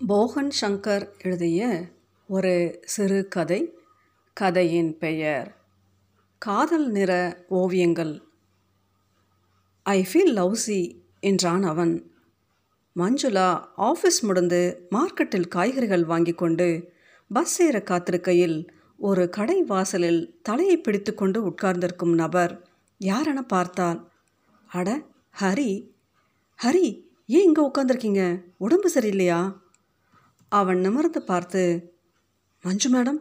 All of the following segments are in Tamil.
போகன் சங்கர் எழுதிய ஒரு சிறு கதை கதையின் பெயர் காதல் நிற ஓவியங்கள். ஐ ஃபீல் லவ்ஸி என்றான் அவன். மஞ்சுளா ஆஃபீஸ் முடிந்து மார்க்கெட்டில் காய்கறிகள் வாங்கி கொண்டு பஸ் ஏற காத்திருக்கையில் ஒரு கடை வாசலில் தலையை பிடித்து கொண்டு உட்கார்ந்திருக்கும் நபர் யாரென பார்த்தால் அட ஹரி! ஹரி ஏன் இங்கே உட்காந்துருக்கீங்க உடம்பு சரியில்லையா? அவன் நிமிர்ந்து பார்த்து மஞ்சு மேடம்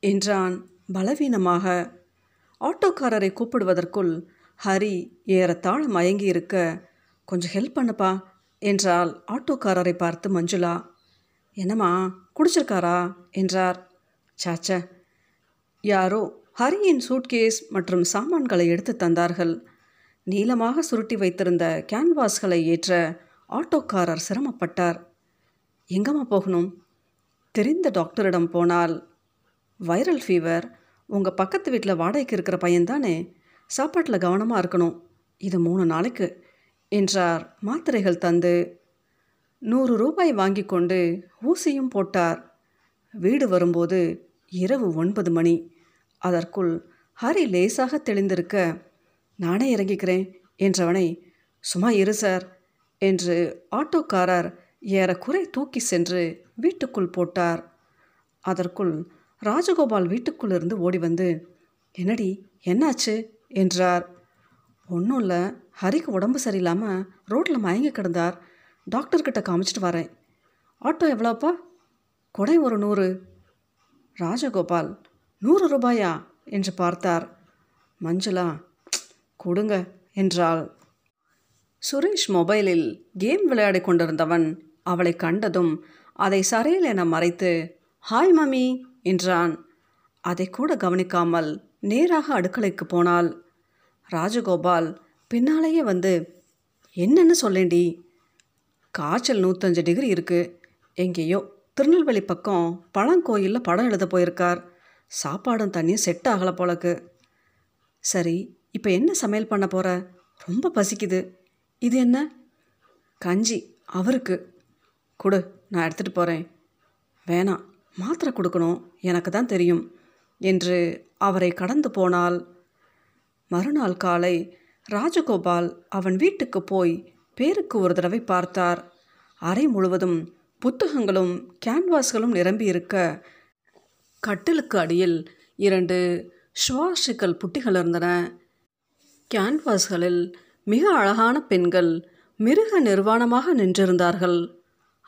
என்றான் பலவீனமாக. ஆட்டோக்காரரை கூப்பிடுவதற்குள் ஹரி ஏறத்தாழ மயங்கி இருக்க கொஞ்சம் ஹெல்ப் பண்ணுப்பா என்றால் ஆட்டோக்காரரை பார்த்து மஞ்சுளா. என்னம்மா குடிச்சிருக்காரா? என்றார். சாச்ச யாரோ ஹரியின் சூட்கேஸ் மற்றும் சாமான்களை எடுத்து தந்தார்கள். நீளமாக சுருட்டி வைத்திருந்த கேன்வாஸ்களை ஏற்ற ஆட்டோக்காரர் சிரமப்பட்டார். எங்கம்மா போகணும்? தெரிந்த டாக்டரிடம் போனால் வைரல் ஃபீவர் உங்கள் பக்கத்து வீட்டில் வாடகைக்கு இருக்கிற பையன்தானே? சாப்பாட்டில் கவனமாக இருக்கணும். இது மூணு நாளைக்கு என்றார் மாத்திரைகள் தந்து. நூறு ரூபாய் வாங்கி கொண்டு ஊசியும் போட்டார். வீடு வரும்போது இரவு ஒன்பது மணி. அதற்குள் ஹரி லேசாக தெளிந்திருக்க நானே இறங்கிக்கிறேன் என்றவனை சும்மா இரு சார் என்று ஆட்டோக்காரர் ஏறக்குறை தூக்கி சென்று வீட்டுக்குள் போட்டார். அதற்குள் ராஜகோபால் வீட்டுக்குள் இருந்து ஓடி வந்து என்னடி என்னாச்சு? என்றார். ஒன்றும் இல்லை. ஹரிக்கு உடம்பு சரியில்லாமல் ரோட்டில் மயங்கி கிடந்தார். டாக்டர்கிட்ட காமிச்சிட்டு வரேன். ஆட்டோ எவ்வளோப்பா? கொடை ஒரு நூறு. ராஜகோபால் நூறு ரூபாயா? என்று பார்த்தார். மஞ்சுளா கொடுங்க என்றாள். சுரேஷ் மொபைலில் கேம் விளையாடி கொண்டிருந்தவன் அவளை கண்டதும் அதை சரையில் என மறைத்து ஹாய் மம்மி என்றான். அதை கூட கவனிக்காமல் நேராக அடுக்கலைக்கு போனாள். ராஜகோபால் பின்னாலேயே வந்து என்னன்னு சொல்லேண்டி? காய்ச்சல் நூற்றஞ்சு டிகிரி இருக்குது எங்கேயோ திருநெல்வேலி பக்கம் பழங்கோயிலில் படம் எழுத போயிருக்கார். சாப்பாடும் தண்ணியும் செட் ஆகலை போலக்கு. சரி இப்போ என்ன சமையல் பண்ண போகிற ரொம்ப பசிக்குது. இது என்ன? கஞ்சி அவருக்கு. கொடு நான் எடுத்துகிட்டு போகிறேன் வேணாம் மாத்திரை கொடுக்கணும் எனக்கு தான் தெரியும் என்று அவரை கடந்து போனால். மறுநாள் காலை ராஜகோபால் அவன் வீட்டுக்கு போய் பேருக்கு ஒரு தடவை பார்த்தார். அறை முழுவதும் புத்தகங்களும் கேன்வாஸ்களும் நிரம்பி இருக்க கட்டிலுக்கு அடியில் இரண்டு சுவாசிக்கல் புட்டிகள் இருந்தன. கேன்வாஸ்களில் மிக அழகான பெண்கள் மிருக நிர்வாணமாக நின்றிருந்தார்கள்.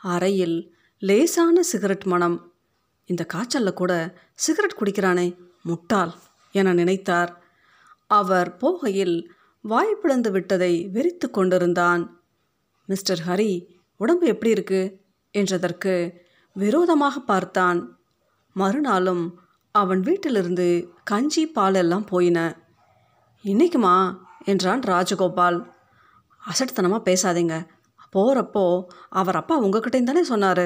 அறையில் லேசான சிகரெட் மனம். இந்த காய்ச்சலில் கூட சிகரெட் குடிக்கிறானே முட்டாள் என நினைத்தார். அவர் போகையில் வாய் பிளந்து விட்டதை வெறித்து கொண்டிருந்தான். மிஸ்டர் ஹரி உடம்பு எப்படி இருக்கு? என்றதற்கு விரோதமாக பார்த்தான். மறுநாளும் அவன் வீட்டிலிருந்து கஞ்சி பால் எல்லாம் போயின. இன்னைக்குமா? என்றான் ராஜகோபால். அசட்டுத்தனமாக பேசாதீங்க. போகிறப்போ அவர் அப்பா உங்ககிட்டேயும் தானே சொன்னார்.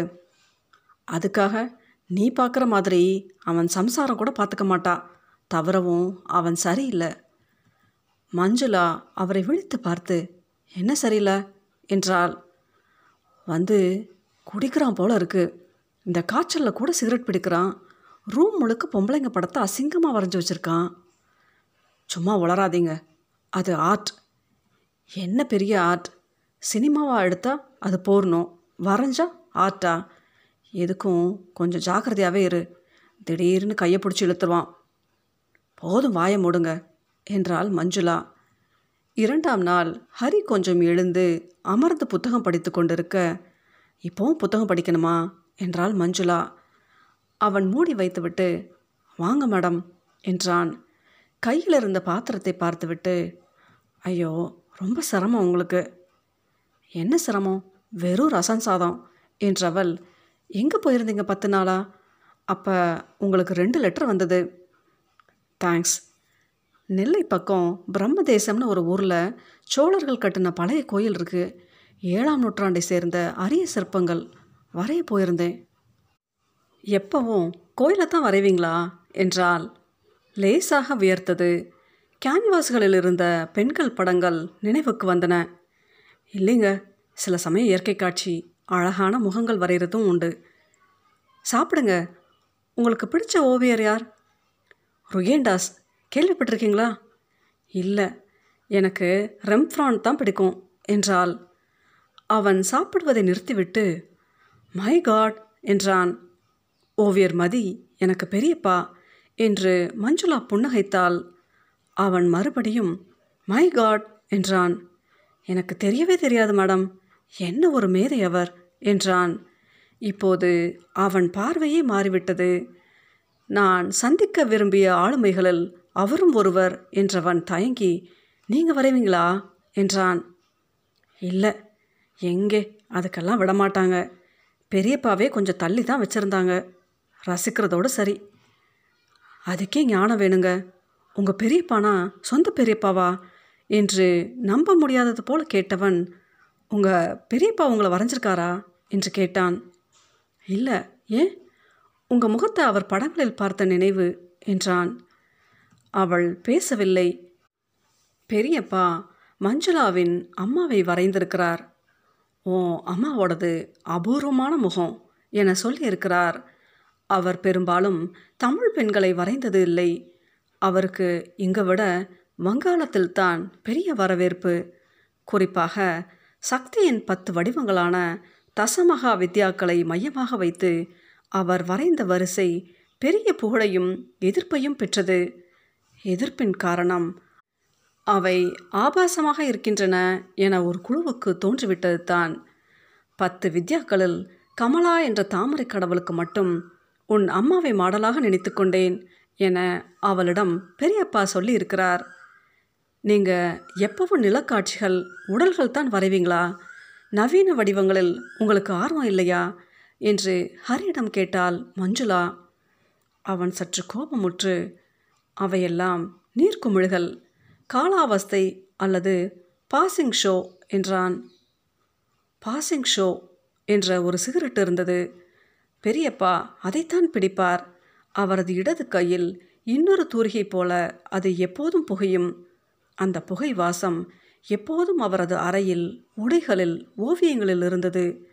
அதுக்காக நீ பார்க்குற மாதிரி அவன் சம்சாரம் கூட பார்த்துக்க மாட்டா. தவறவும் அவன் சரியில்லை. மஞ்சுளா அவரை விழித்து பார்த்து என்ன சரியில்லை? என்றால் வந்து குடிக்கிறான் போல இருக்கு. இந்த காய்ச்சலில் கூட சிகரெட் பிடிக்கிறான். ரூம் முழுக்க பொம்பளைங்க படத்தை அசிங்கமாக வரைஞ்சி வச்சுருக்கான். சும்மா உளராதீங்க அது ஆர்ட். என்ன பெரிய ஆர்ட்? சினிமாவாக எடுத்தால் அது போடணும் வரைஞ்சா ஆர்ட்டா எதுக்கும் கொஞ்சம் ஜாக்கிரதையாகவே இரு. திடீர்னு கையை பிடிச்சி இழுத்துருவான். போதும் வாயை மூடுங்க என்றாள் மஞ்சுளா. இரண்டாம் நாள் ஹரி கொஞ்சம் எழுந்து அமர்ந்து புத்தகம் படித்து கொண்டிருக்க இப்போவும் புத்தகம் படிக்கணுமா? என்றாள் மஞ்சுளா. அவன் மூடி வைத்துவிட்டு வாங்க மேடம் என்றான். கையில் இருந்த பாத்திரத்தை பார்த்துவிட்டு ஐயோ ரொம்ப சிரமம் உங்களுக்கு. என்ன சிரமம்? வெறும் ரசம் சாதம் என்றவள் எங்கே போயிருந்தீங்க பத்து நாளா? அப்போ உங்களுக்கு ரெண்டு லெட்டர் வந்தது. தேங்க்ஸ் நெல்லை பக்கம் பிரம்மதேசம்னு ஒரு ஊரில் சோழர்கள் கட்டின பழைய கோயில் இருக்குது ஏழாம் நூற்றாண்டை சேர்ந்த அரிய சிற்பங்கள். வரைய போயிருந்தேன். எப்பவும் கோயிலை தான் வரைவீங்களா? என்றால் லேசாக வியர்த்தது. கேன்வாஸ்களில் இருந்த பெண்கள் படங்கள் நினைவுக்கு வந்தன. இல்லைங்க சில சமயம் இயற்கை காட்சி அழகான முகங்கள் வரைகிறதும் உண்டு. சாப்பிடுங்க. உங்களுக்கு பிடிச்ச ஓவியர் யார்? ருகேண்டாஸ் கேள்விப்பட்டிருக்கீங்களா? இல்லை எனக்கு ரெம்ஃப்ரான் தான் பிடிக்கும் என்றால் அவன் சாப்பிடுவதை நிறுத்திவிட்டு மை காட் என்றான். ஓவியர் மதி எனக்கு பெரியப்பா என்று மஞ்சுளா புன்னகைத்தாள். அவன் மறுபடியும் மை காட் என்றான். எனக்கு தெரியவே தெரியாது மேடம். என்ன ஒரு மேதை அவர்? என்றான். இப்போது அவன் பார்வையே மாறிவிட்டது. நான் சந்திக்க விரும்பிய ஆளுமைகளில் அவரும் ஒருவர் என்றவன் தயங்கி நீங்கள் வரைவீங்களா? என்றான். இல்லை எங்கே? அதுக்கெல்லாம் விடமாட்டாங்க. பெரியப்பாவே கொஞ்சம் தள்ளி தான் வச்சுருந்தாங்க. ரசிக்கிறதோடு சரி. அதுக்கே ஞானம் வேணுங்க. உங்கள் பெரியப்பானா? சொந்த பெரியப்பாவா? என்று நம்ப முடியாதது போல கேட்டவன் உங்கள் பெரியப்பா உங்களை வரைஞ்சிருக்காரா? என்று கேட்டான். இல்லை ஏன்? உங்கள் முகத்தை அவர் படங்களில் பார்த்த நினைவு என்றான். அவள் பேசவில்லை. பெரியப்பா மஞ்சுளாவின் அம்மாவை வரைந்திருக்கிறார். ஓ அம்மாவோடது அபூர்வமான முகம் என சொல்லியிருக்கிறார். அவர் பெரும்பாலும் தமிழ் பெண்களை வரைந்தது இல்லை. அவருக்கு இங்கே விட வங்காளத்தில் தான் பெரிய வரவேற்பு. குறிப்பாக சக்தியின் பத்து வடிவங்களான தசமகா வித்யாக்களை மையமாக வைத்து அவர் வரைந்த வரிசை பெரிய புகழையும் எதிர்ப்பையும் பெற்றது. எதிர்ப்பின் காரணம் அவை ஆபாசமாக இருக்கின்றன என ஒரு குழுவுக்கு தோன்றிவிட்டது தான் பத்து வித்யாக்களில் கமலா என்ற தாமரை கடவுளுக்கு மட்டும் உன் அம்மாவை மாடலாக நினைத்து கொண்டேன் என அவளிடம் பெரியப்பா சொல்லி இருக்கிறார் நீங்கள் எப்பவும் நிலக்காட்சிகள் உடல்கள் தான் வரைவீங்களா? நவீன வடிவங்களில் உங்களுக்கு ஆர்வம் இல்லையா? என்று ஹரியிடம் கேட்டால் மஞ்சுளா அவன் சற்று கோபமுற்று அவையெல்லாம் நீர்க்குமிழ்கள் காலாவஸ்தை அல்லது பாசிங் ஷோ என்றான். பாசிங் ஷோ என்ற ஒரு சிகரெட் இருந்தது. பெரியப்பா அதைத்தான் பிடிப்பார். அவரது இடது கையில் இன்னொரு தூரிகை போல அது எப்போதும் புகையும். அந்த புகை வாசம் எப்போதும் அவரது அறையில் உடைகளில் ஓவியங்களில் இருந்தது.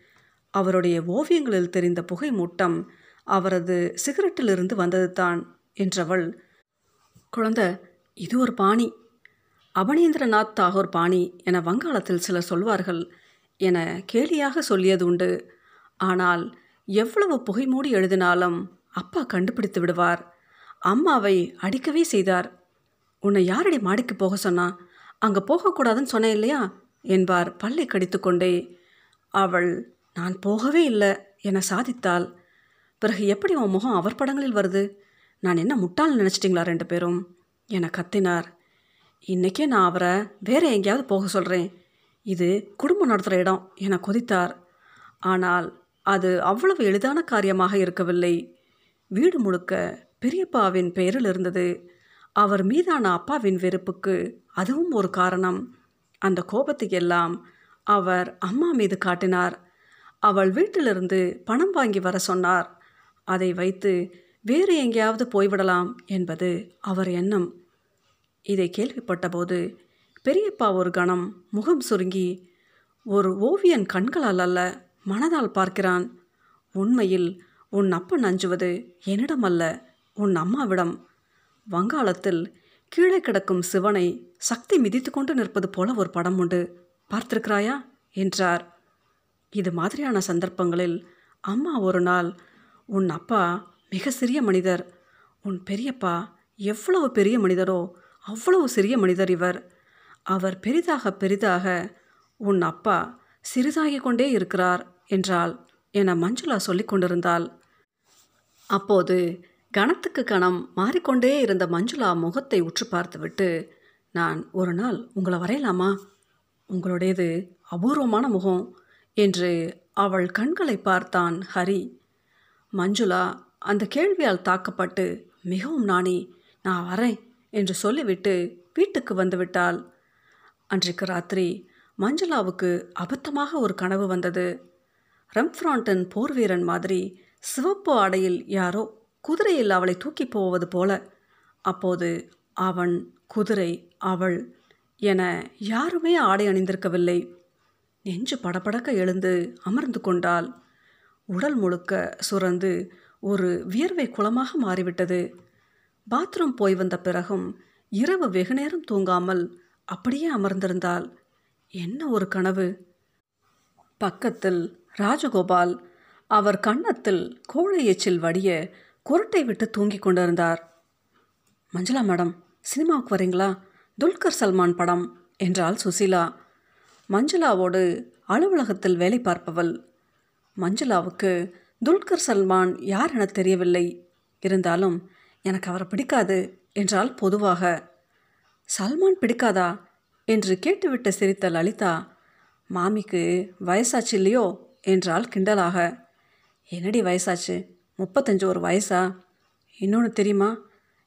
அவருடைய ஓவியங்களில் தெரிந்த புகை மூட்டம் அவரது சிகரெட்டிலிருந்து வந்தது தான் என்றவள் குழந்த இது ஒரு பாணி. அபனேந்திரநாத் தாகூர் பாணி என வங்காளத்தில் சிலர் சொல்வார்கள் என கேலியாக சொல்லியது உண்டு. ஆனால் எவ்வளவு புகை மூடி எழுதினாலும் அப்பா கண்டுபிடித்து விடுவார். அம்மாவை அடிக்கவே செய்தார். உன்னை யாரடி மாடிக்கு போக சொன்னா? அங்கே போகக்கூடாதுன்னு சொன்னேன் இல்லையா? என்பார் பல்லை கடித்துக்கொண்டே. அவள் நான் போகவே இல்லை என சாதித்தாள். பிறகு எப்படி உன் முகம் அவர் படங்களில் வருது? நான் என்ன முட்டாள் நினச்சிட்டிங்களா ரெண்டு பேரும்? என கத்தினார். இன்றைக்கே நான் அவரை வேற எங்கேயாவது போக சொல்கிறேன் இது குடும்பம் நடத்துகிற இடம் என கொதித்தார். ஆனால் அது அவ்வளவு எளிதான காரியமாக இருக்கவில்லை. வீடு முழுக்க பெரியப்பாவின் பெயரில் இருந்தது. அவர் மீதான அப்பாவின் வெறுப்புக்கு அதுவும் ஒரு காரணம். அந்த கோபத்துக்கு எல்லாம் அவர் அம்மா மீது காட்டினார். அவள் வீட்டிலிருந்து பணம் வாங்கி வர சொன்னார். அதை வைத்து வேறு எங்கேயாவது போய்விடலாம் என்பது அவர் எண்ணம். இதை கேள்விப்பட்டபோது பெரியப்பா ஒரு கணம் முகம் சுருங்கி ஒரு ஓவியன் கண்களால் அல்ல மனதால் பார்க்கிறான். உண்மையில் உன் அப்பன் அஞ்சுவது என்னிடம் அல்ல உன் அம்மாவிடம். வங்காளத்தில் கீழே கிடக்கும் சிவனை சக்தி மிதித்து கொண்டு நிற்பது போல ஒரு படம் உண்டு. பார்த்திருக்கிறாயா? என்றார். இது மாதிரியான சந்தர்ப்பங்களில் அம்மா ஒரு நாள் உன் அப்பா மிக சிறிய மனிதர். உன் பெரியப்பா எவ்வளவு பெரிய மனிதரோ அவ்வளவு சிறிய மனிதர் இவர். அவர் பெரிதாக பெரிதாக உன் அப்பா சிறிதாகி கொண்டே இருக்கிறார் என்றாள் என மஞ்சுளா சொல்லிக் கொண்டிருந்தாள். அப்போது கணத்துக்கு கணம் மாறிக்கொண்டே இருந்த மஞ்சுளா முகத்தை உற்று பார்த்துவிட்டு நான் ஒரு நாள் உங்களை வரையலாமா? உங்களுடையது அபூர்வமான முகம் என்று அவள் கண்களை பார்த்தான் ஹரி. மஞ்சுளா அந்த கேள்வியால் தாக்கப்பட்டு மிகவும் நாணி நான் வரேன் என்று சொல்லிவிட்டு வீட்டுக்கு வந்துவிட்டாள். அன்றைக்கு ராத்திரி மஞ்சுளாவுக்கு அபத்தமாக ஒரு கனவு வந்தது. ரெம்ஃப்ராண்டன் போர்வீரன் மாதிரி சிவப்பு ஆடையில் யாரோ குதிரையில் அவளை தூக்கி போவது போல. அப்போது அவன் குதிரை அவள் என யாருமே ஆடை அணிந்திருக்கவில்லை. நெஞ்சு படபடக்க எழுந்து அமர்ந்து கொண்டால் உடல் முழுக்க சுரந்து ஒரு வியர்வை குளமாக மாறிவிட்டது. பாத்ரூம் போய் வந்த பிறகும் இரவு வெகுநேரம் தூங்காமல் அப்படியே அமர்ந்திருந்தாள். என்ன ஒரு கனவு! பக்கத்தில் ராஜகோபால் அவர் கன்னத்தில் கோழை எச்சில் வடிய குரட்டை விட்டு தூங்கிக் கொண்டிருந்தார். மஞ்சுளா மேடம் சினிமாவுக்கு வரீங்களா? துல்கர் சல்மான் படம் என்றாள் சுசீலா. மஞ்சுளாவோடு அலுவலகத்தில் வேலை பார்ப்பவள். மஞ்சுளாவுக்கு துல்கர் சல்மான் யார் என தெரியவில்லை. இருந்தாலும் எனக்கு அவரை பிடிக்காது என்றால் பொதுவாக. சல்மான் பிடிக்காதா? என்று கேட்டுவிட்டு சிரித்த லலிதா. மாமிக்கு வயசாச்சு இல்லையோ? என்றால் கிண்டலாக. என்னடி வயசாச்சு? முப்பத்தஞ்சு ஒரு வயசா? இன்னொன்று தெரியுமா?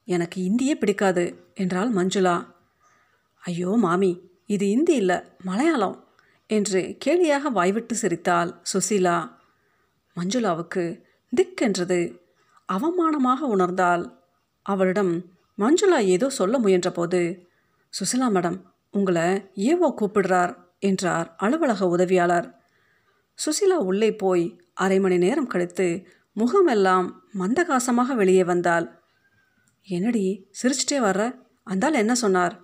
எனக்கு இந்தியே பிடிக்காது என்றாள் மஞ்சுளா. ஐயோ மாமி இது இந்தி இல்லை மலையாளம் என்று கேலியாக வாய்விட்டு சிரித்தாள் சுசீலா. மஞ்சுளாவுக்கு திக்கென்றது அவமானமாக உணர்ந்தால் அவளிடம் மஞ்சுளா ஏதோ சொல்ல முயன்றபோது சுசிலா மேடம் உங்களை ஏவோ கூப்பிடுறார் என்றார் அலுவலக உதவியாளர். சுசிலா உள்ளே போய் அரை மணி நேரம் கழித்து முகமெல்லாம் மந்தகாசமாக வெளியே வந்தாள். என்னடி சிரிச்சிட்டே வர்ற? அந்தால் என்ன சொன்னார்?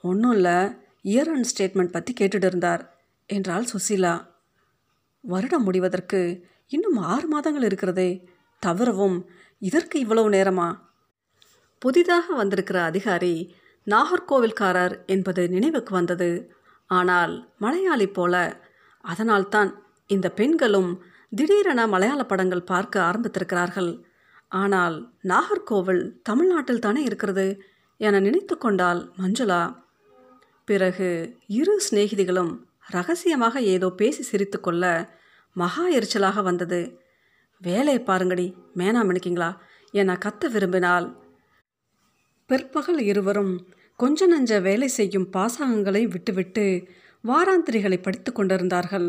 ஒன்றும் இல்லை இயர் அண்ட் ஸ்டேட்மெண்ட் பற்றி கேட்டுட்டு இருந்தார் என்றாள் சுசீலா. வருடம் முடிவதற்கு இன்னும் ஆறு மாதங்கள் இருக்கிறதே தவிரவும் இதற்கு இவ்வளவு நேரமா? புதிதாக வந்திருக்கிற அதிகாரி நாகர்கோவில்காரர் என்பது நினைவுக்கு வந்தது. ஆனால் மலையாளி போல அதனால்தான் இந்த பெண்களும் திடீரென மலையாள படங்கள் பார்க்க ஆரம்பித்திருக்கிறார்கள். ஆனால் நாகர்கோவில் தமிழ்நாட்டில் தானே இருக்கிறது என நினைத்து கொண்டால் மஞ்சுளா. பிறகு இரு சிநேகிதிகளும் ரகசியமாக ஏதோ பேசி சிரித்துக்கொள்ள மகா எரிச்சலாக வந்தது. வேலையை பாருங்கடி மேனாம் நினைக்கிங்களா என கத்த விரும்பினால் பிற்பகல் இருவரும் கொஞ்ச நஞ்ச வேலை செய்யும் பாசகங்களை விட்டுவிட்டு வாராந்திரிகளை படித்து கொண்டிருந்தார்கள்.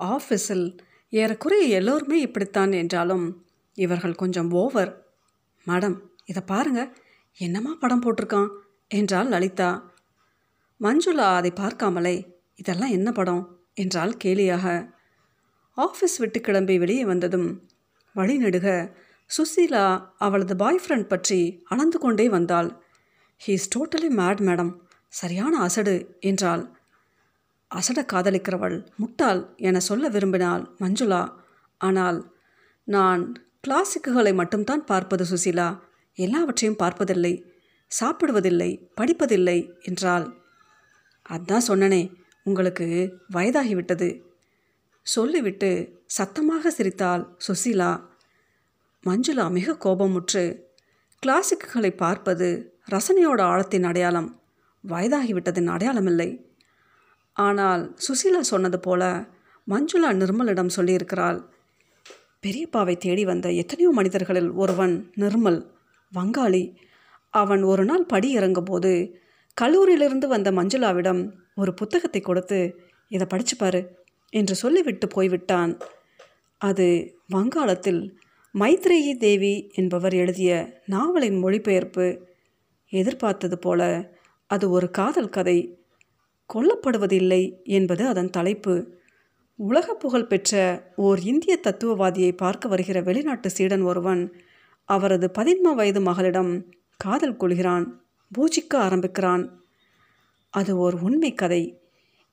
ஆஃபீஸில் ஏறக்குறைய எல்லோருமே இப்படித்தான் என்றாலும் இவர்கள் கொஞ்சம் ஓவர். மேடம் இதை பாருங்க. என்னம்மா படம் போட்டிருக்கான்? என்றாள் லலிதா. மஞ்சுளா அதை பார்க்காமலே. இதெல்லாம் என்ன படம்? என்றால் கேலியாக. ஆஃபீஸ் விட்டு கிளம்பி வெளியே வந்ததும் வழிநெடுக சுசீலா அவளது பாய் ஃப்ரெண்ட் பற்றி அளந்து கொண்டே வந்தாள். He is totally mad madam சரியான அசடு என்றாள். அசட காதலிக்கிறவள் முட்டாள் என சொல்ல விரும்பினாள் மஞ்சுளா. ஆனால் நான் கிளாசிக்குகளை மட்டும்தான் பார்ப்பது சுசிலா. எல்லாவற்றையும் பார்ப்பதில்லை சாப்பிடுவதில்லை படிப்பதில்லை என்றாள். அதான் சொன்னனே உங்களுக்கு வயதாகிவிட்டது. சொல்லிவிட்டு சத்தமாக சிரித்தாள் சுசீலா. மஞ்சுளா மிக கோபமுற்று கிளாசிக்குகளை பார்ப்பது ரசனையோட ஆழத்தின் அடையாளம். வயதாகிவிட்டதின் அடையாளமில்லை. ஆனால் சுசீலா சொன்னது போல மஞ்சுளா நிர்மலிடம் சொல்லியிருக்கிறாள் பெரியப்பாவை தேடி வந்த எத்தனையோ மனிதர்களில் ஒருவன் நிர்மல். வங்காளி. அவன் ஒரு நாள் படி இறங்கும்போது கல்லூரியிலிருந்து வந்த மஞ்சுளாவிடம் ஒரு புத்தகத்தை கொடுத்து இதை படிச்சுப்பாரு என்று சொல்லிவிட்டு போய்விட்டான். அது வங்காளத்தில் மைத்ரேயி தேவி என்பவர் எழுதிய நாவலின் மொழிபெயர்ப்பு. எதிர்பார்த்தது போல அது ஒரு காதல் கதை. கொல்லப்படுவதில்லை என்பது அதன் தலைப்பு. உலக புகழ் பெற்ற ஓர் இந்திய தத்துவவாதியை பார்க்க வருகிற வெளிநாட்டு சீடன் ஒருவன் அவரது பதின்ம வயது மகளிடம் காதல் கொள்கிறான் பூஜிக்க ஆரம்பிக்கிறான். அது ஓர் உண்மை கதை.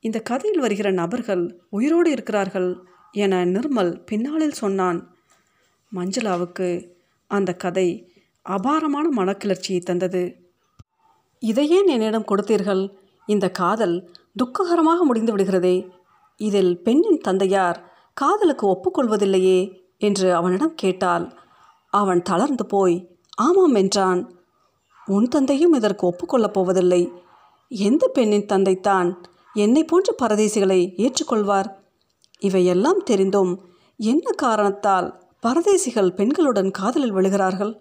இந்த கதையில் வருகிற நபர்கள் உயிரோடு இருக்கிறார்கள் என நிர்மல் பின்னாளில் சொன்னான். மஞ்சளாவுக்கு அந்த கதை அபாரமான மனக்கிளர்ச்சியை தந்தது. இதையே என்னிடம் கொடுத்தீர்கள்? இந்த காதல் துக்ககரமாக முடிந்து விடுகிறதே. இதில் பெண்ணின் தந்தையார் காதலுக்கு ஒப்புக்கொள்வதில்லையே என்று அவனிடம் கேட்டாள். அவன் தளர்ந்து போய் ஆமாம் என்றான். உன் தந்தையும் இதற்கு ஒப்புக்கொள்ளப் போவதில்லை. எந்த பெண்ணின் தந்தைத்தான் என்னை போன்ற பரதேசிகளை ஏற்றுக்கொள்வார்? இவையெல்லாம் தெரிந்தும் என்ன காரணத்தால் பரதேசிகள் பெண்களுடன் காதலில் விழுகிறார்கள்?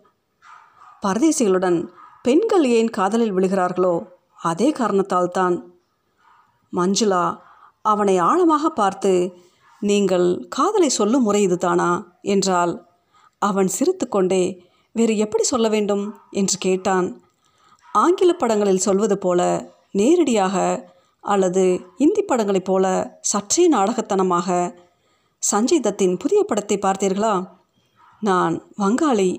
பரதேசிகளுடன் பெண்கள் ஏன் காதலில் விழுகிறார்களோ? அதே காரணத்தால் தான் மஞ்சுளா அவனை ஆழமாக பார்த்து நீங்கள் காதலை சொல்லும் முறை இதுதானா? என்றால் அவன் சிரித்துக்கொண்டே வேறு எப்படி சொல்ல வேண்டும்? என்று கேட்டான். ஆங்கில படங்களில் சொல்வது போல நேரடியாக அல்லது இந்தி படங்களைப் போல சற்றே நாடகத்தனமாக சஞ்சய் தத்தின் புதிய படத்தை பார்த்தீர்களா? நான் வங்காளி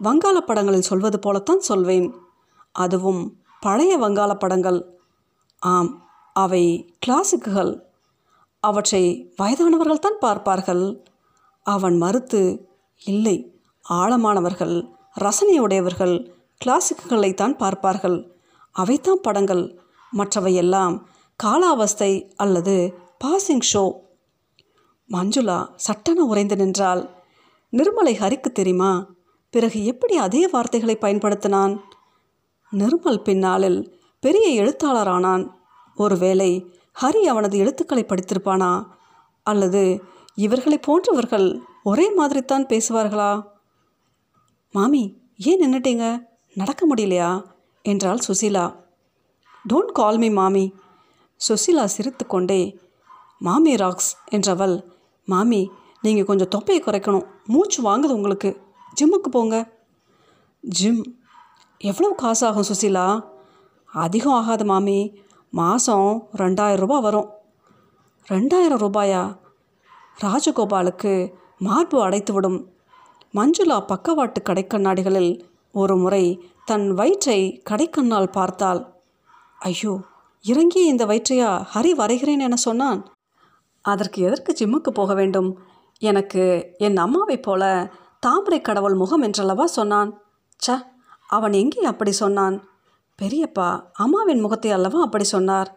வங்காள படங்களில் சொல்வது போலத்தான் சொல்வேன். அதுவும் பழைய வங்காள படங்கள். ஆம் அவை கிளாசிக்குகள் அவற்றை வயதானவர்கள் தான் பார்ப்பார்கள். அவன் மறுத்து இல்லை ஆழமானவர்கள் ரசனையுடையவர்கள் கிளாசிக்குகளைத்தான் பார்ப்பார்கள். அவைத்தான் படங்கள். மற்றவையெல்லாம் காலாவஸ்தை அல்லது பாசிங் ஷோ மஞ்சுளா சட்டென உறைந்து நின்றாள். நிர்மலை ஹரிக்கு தெரியுமா? பிறகு எப்படி அதே வார்த்தைகளை பயன்படுத்தினான்? நிர்மல் பின்னாளில் பெரிய எழுத்தாளரானான். ஒருவேளை ஹரி அவனது எழுத்துக்களை படித்திருப்பானா? அல்லது இவர்களை போன்றவர்கள் ஒரே மாதிரித்தான் பேசுவார்களா? மாமி ஏன் நின்றுட்டீங்க நடக்க முடியலையா? என்றாள் சுசீலா. டோன்ட் கால் மீ மாமி. சுசீலா சிரித்து கொண்டே மாமி ராக்ஸ் என்றவள் மாமி நீங்கள் கொஞ்சம் தொப்பையை குறைக்கணும். மூச்சு வாங்குது உங்களுக்கு. ஜிம்முக்கு போங்க. ஜிம் எவ்வளோ காசு ஆகும் சுசிலா? அதிகம் ஆகாது மாமி. மாதம் ரெண்டாயிரம் ரூபாய் வரும். ரெண்டாயிரம் ரூபாயா? ராஜகோபாலுக்கு மார்பு அடைத்துவிடும். மஞ்சுளா பக்கவாட்டு கடைக்கண்ணாடிகளில் ஒரு முறை தன் வயிற்றை கடைக்கண்ணால் பார்த்தாள். ஐயோ இறங்கி இந்த வயிற்றையா? ஹரி வரைகிறேன் என சொன்னான். அதற்கு எதற்கு ஜிம்முக்கு போக வேண்டும்? எனக்கு என் அம்மாவைப் போல தாமரை கடவுள் முகம் என்றல்லவா சொன்னான். ச அவன் எங்கே அப்படி சொன்னான்? பெரியப்பா அம்மாவின் முகத்தை அல்லவா அப்படி சொன்னார்?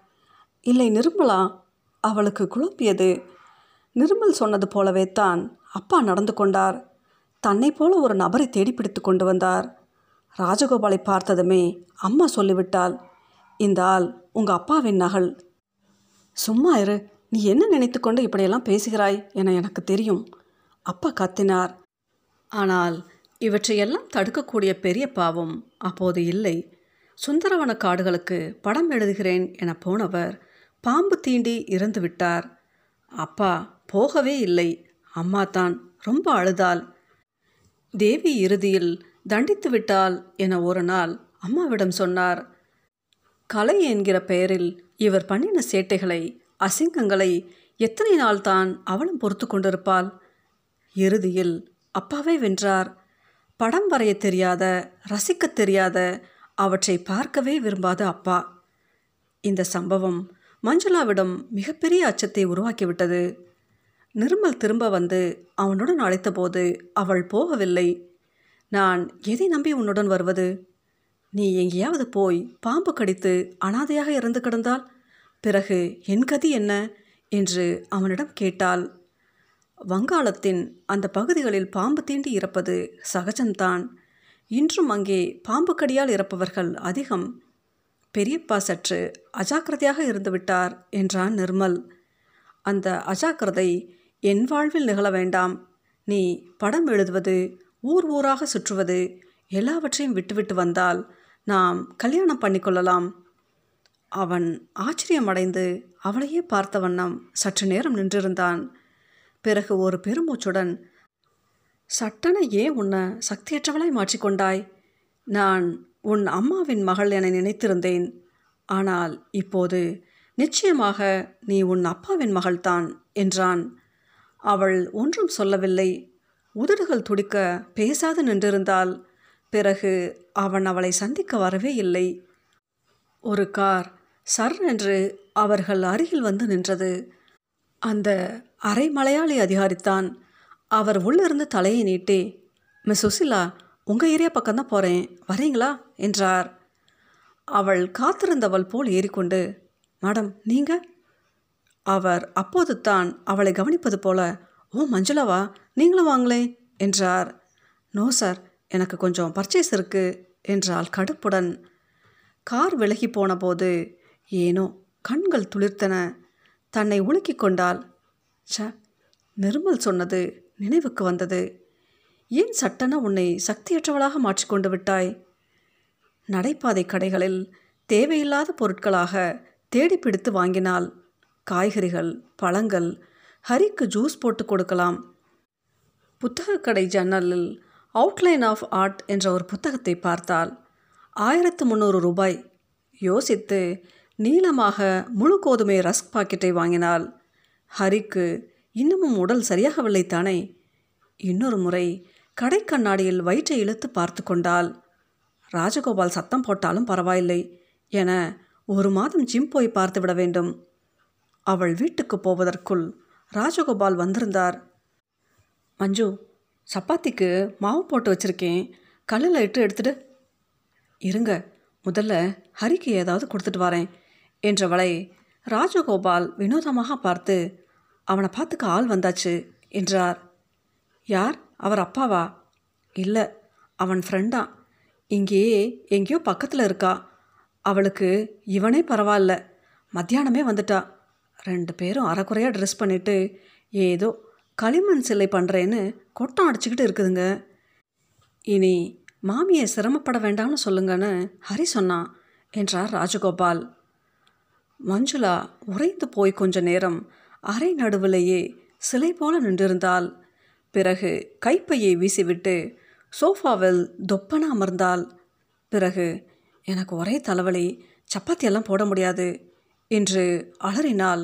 இல்லை நிர்மலா அவளுக்கு குழப்பியது நிர்மல் சொன்னது போலவே தான் அப்பா நடந்து கொண்டார். தன்னை போல ஒரு நபரை தேடி பிடித்து கொண்டு வந்தார். ராஜகோபாலை பார்த்ததுமே அம்மா சொல்லிவிட்டாள் இந்த ஆள் உங்கள் அப்பாவின் நகல். சும்மா இரு நீ என்ன நினைத்து கொண்டு இப்படியெல்லாம் பேசுகிறாய்? என எனக்கு தெரியும். அப்பா கத்தினார். ஆனால் இவற்றையெல்லாம் தடுக்கக்கூடிய பெரிய பாவம் அப்போது இல்லை. சுந்தரவன காடுகளுக்கு படம் எழுதுகிறேன் என போனவர் பாம்பு தீண்டி இறந்து விட்டார். அப்பா போகவே இல்லை. அம்மா தான் ரொம்ப அழுதாள். தேவி இறுதியில் தண்டித்து விட்டாள் என ஒரு நாள் அம்மாவிடம் சொன்னார். கலை என்கிற பெயரில் இவர் பண்ணின சேட்டைகளை அசிங்கங்களை எத்தனை நாள் தான் அவளும் பொறுத்து கொண்டிருப்பாள்? இறுதியில் அப்பாவே வென்றார். படம் வரைய தெரியாத ரசிக்கத் தெரியாத அவற்றை பார்க்கவே விரும்பாத அப்பா. இந்த சம்பவம் மஞ்சுளாவிடம் மிகப்பெரிய அச்சத்தை உருவாக்கிவிட்டது. நிர்மல் திரும்ப வந்து அவனுடன் அழைத்தபோது அவள் போகவில்லை. நான் எதை நம்பி உன்னுடன் வருவது? நீ எங்கேயாவது போய் பாம்பு கடித்து அனாதையாக இறந்து கிடந்தால் பிறகு என் கதி என்ன? என்று அவனிடம் கேட்டாள். வங்காளத்தின் அந்த பகுதிகளில் பாம்பு தீண்டி இறப்பது சகஜம்தான். இன்றும் அங்கே பாம்பு கடியால் இறப்பவர்கள் அதிகம். பெரியப்பா சற்று அஜாக்கிரதையாக இருந்துவிட்டார் என்றான் நிர்மல். அந்த அஜாக்கிரதை என் வாழ்வில் நிகழ வேண்டாம். நீ படம் எழுதுவது ஊர் ஊராக சுற்றுவது எல்லாவற்றையும் விட்டுவிட்டு வந்தால் நாம் கல்யாணம் பண்ணிக்கொள்ளலாம். அவன் ஆச்சரியமடைந்து அவளையே பார்த்த வண்ணம் சற்று நேரம் நின்றிருந்தான். பிறகு ஒரு பெருமூச்சுடன் சட்டன ஏன் உன்னை சக்தியற்றவளாய் மாற்றிக்கொண்டாய்? நான் உன் அம்மாவின் மகள் என நினைத்திருந்தேன். ஆனால் இப்போது நிச்சயமாக நீ உன் அப்பாவின் மகள்தான் என்றான். அவள் ஒன்றும் சொல்லவில்லை. உதடுகள் துடிக்க பேசாது நின்றிருந்தால் பிறகு அவன் அவளை சந்திக்க வரவே இல்லை. ஒரு கார் சர் என்று அவர்கள் அருகில் வந்து நின்றது. அந்த அரை மலையாளி அதிகாரித்தான். அவர் உள்ளிருந்து தலையை நீட்டி மிஸ் சுசிலா உங்கள் ஏரியா பக்கம்தான் போகிறேன் வரீங்களா? என்றார். அவள் காத்திருந்தவள் போல் ஏறிக்கொண்டு மேடம் நீங்கள் அவர் அப்போது தான் அவளை கவனிப்பது போல. ஓ மஞ்சுளாவா? நீங்களும் வாங்களே. என்றார். நோ சார் எனக்கு கொஞ்சம் பர்ச்சேஸ் இருக்குது என்றாள் கடுப்புடன். கார் விலகி போன போது ஏனோ கண்கள் துளிர்த்தன. தன்னை உலுக்கிக் கொண்டாள். ச நிர்மல் சொன்னது நினைவுக்கு வந்தது. ஏன் சட்டென உன்னை சக்தியற்றவளாக மாற்றிக்கொண்டு விட்டாய்? நடைபாதை கடைகளில் தேவையில்லாத பொருட்களாக தேடி பிடித்து வாங்கினால் காய்கறிகள் பழங்கள் ஹரிக்கு ஜூஸ் போட்டு கொடுக்கலாம். புத்தகக்கடை ஜன்னலில் அவுட்லைன் ஆஃப் ஆர்ட் என்ற ஒரு புத்தகத்தை பார்த்தால் ஆயிரத்து முந்நூறு ரூபாய். யோசித்து நீளமாக முழு கோதுமை ரஸ்க் பாக்கெட்டை வாங்கினாள் ஹரிக்கு இன்னமும் உடல் சரியாகவில்லை தானே? இன்னொரு முறை கடை கண்ணாடியில் வயிற்றை இழுத்து பார்த்து கொண்டாள். ராஜகோபால் சத்தம் போட்டாலும் பரவாயில்லை என ஒரு மாதம் ஜிம் போய் பார்த்து விட வேண்டும். அவள் வீட்டுக்கு போவதற்குள் ராஜகோபால் வந்திருந்தார். மஞ்சு சப்பாத்திக்கு மாவு போட்டு வச்சுருக்கேன். கல்லில் இட்டு எடுத்துட்டு இருங்க முதல்ல ஹரிக்கு ஏதாவது கொடுத்துட்டு வரேன் என்றவளை ராஜகோபால் வினோதமாக பார்த்து அவனை பார்த்துக்க ஆள் வந்தாச்சு என்றார். யார்? அவர் அப்பாவா? இல்லை அவன் ஃப்ரெண்டா இங்கேயே எங்கேயோ பக்கத்தில் இருக்கா? அவளுக்கு இவனே பரவாயில்ல. மத்தியானமே வந்துட்டா. ரெண்டு பேரும் அறக்குறையாக ட்ரெஸ் பண்ணிவிட்டு ஏதோ களிமண் சிலை பண்ணுறேன்னு கொட்டம் அடிச்சுக்கிட்டு இருக்குதுங்க. இனி மாமியை சிரமப்பட வேண்டாம்னு சொல்லுங்கன்னு ஹரி சொன்னான் என்றார் ராஜகோபால். மஞ்சுளா உறைந்து போய் கொஞ்ச நேரம் அரை நடுவிலேயே சிலை போல நின்றிருந்தாள். பிறகு கைப்பையை வீசிவிட்டு சோஃபாவில் தொப்பன அமர்ந்தாள். பிறகு எனக்கு ஒரே தலைவலி சப்பாத்தியெல்லாம் போட முடியாது என்று அலறினாள்.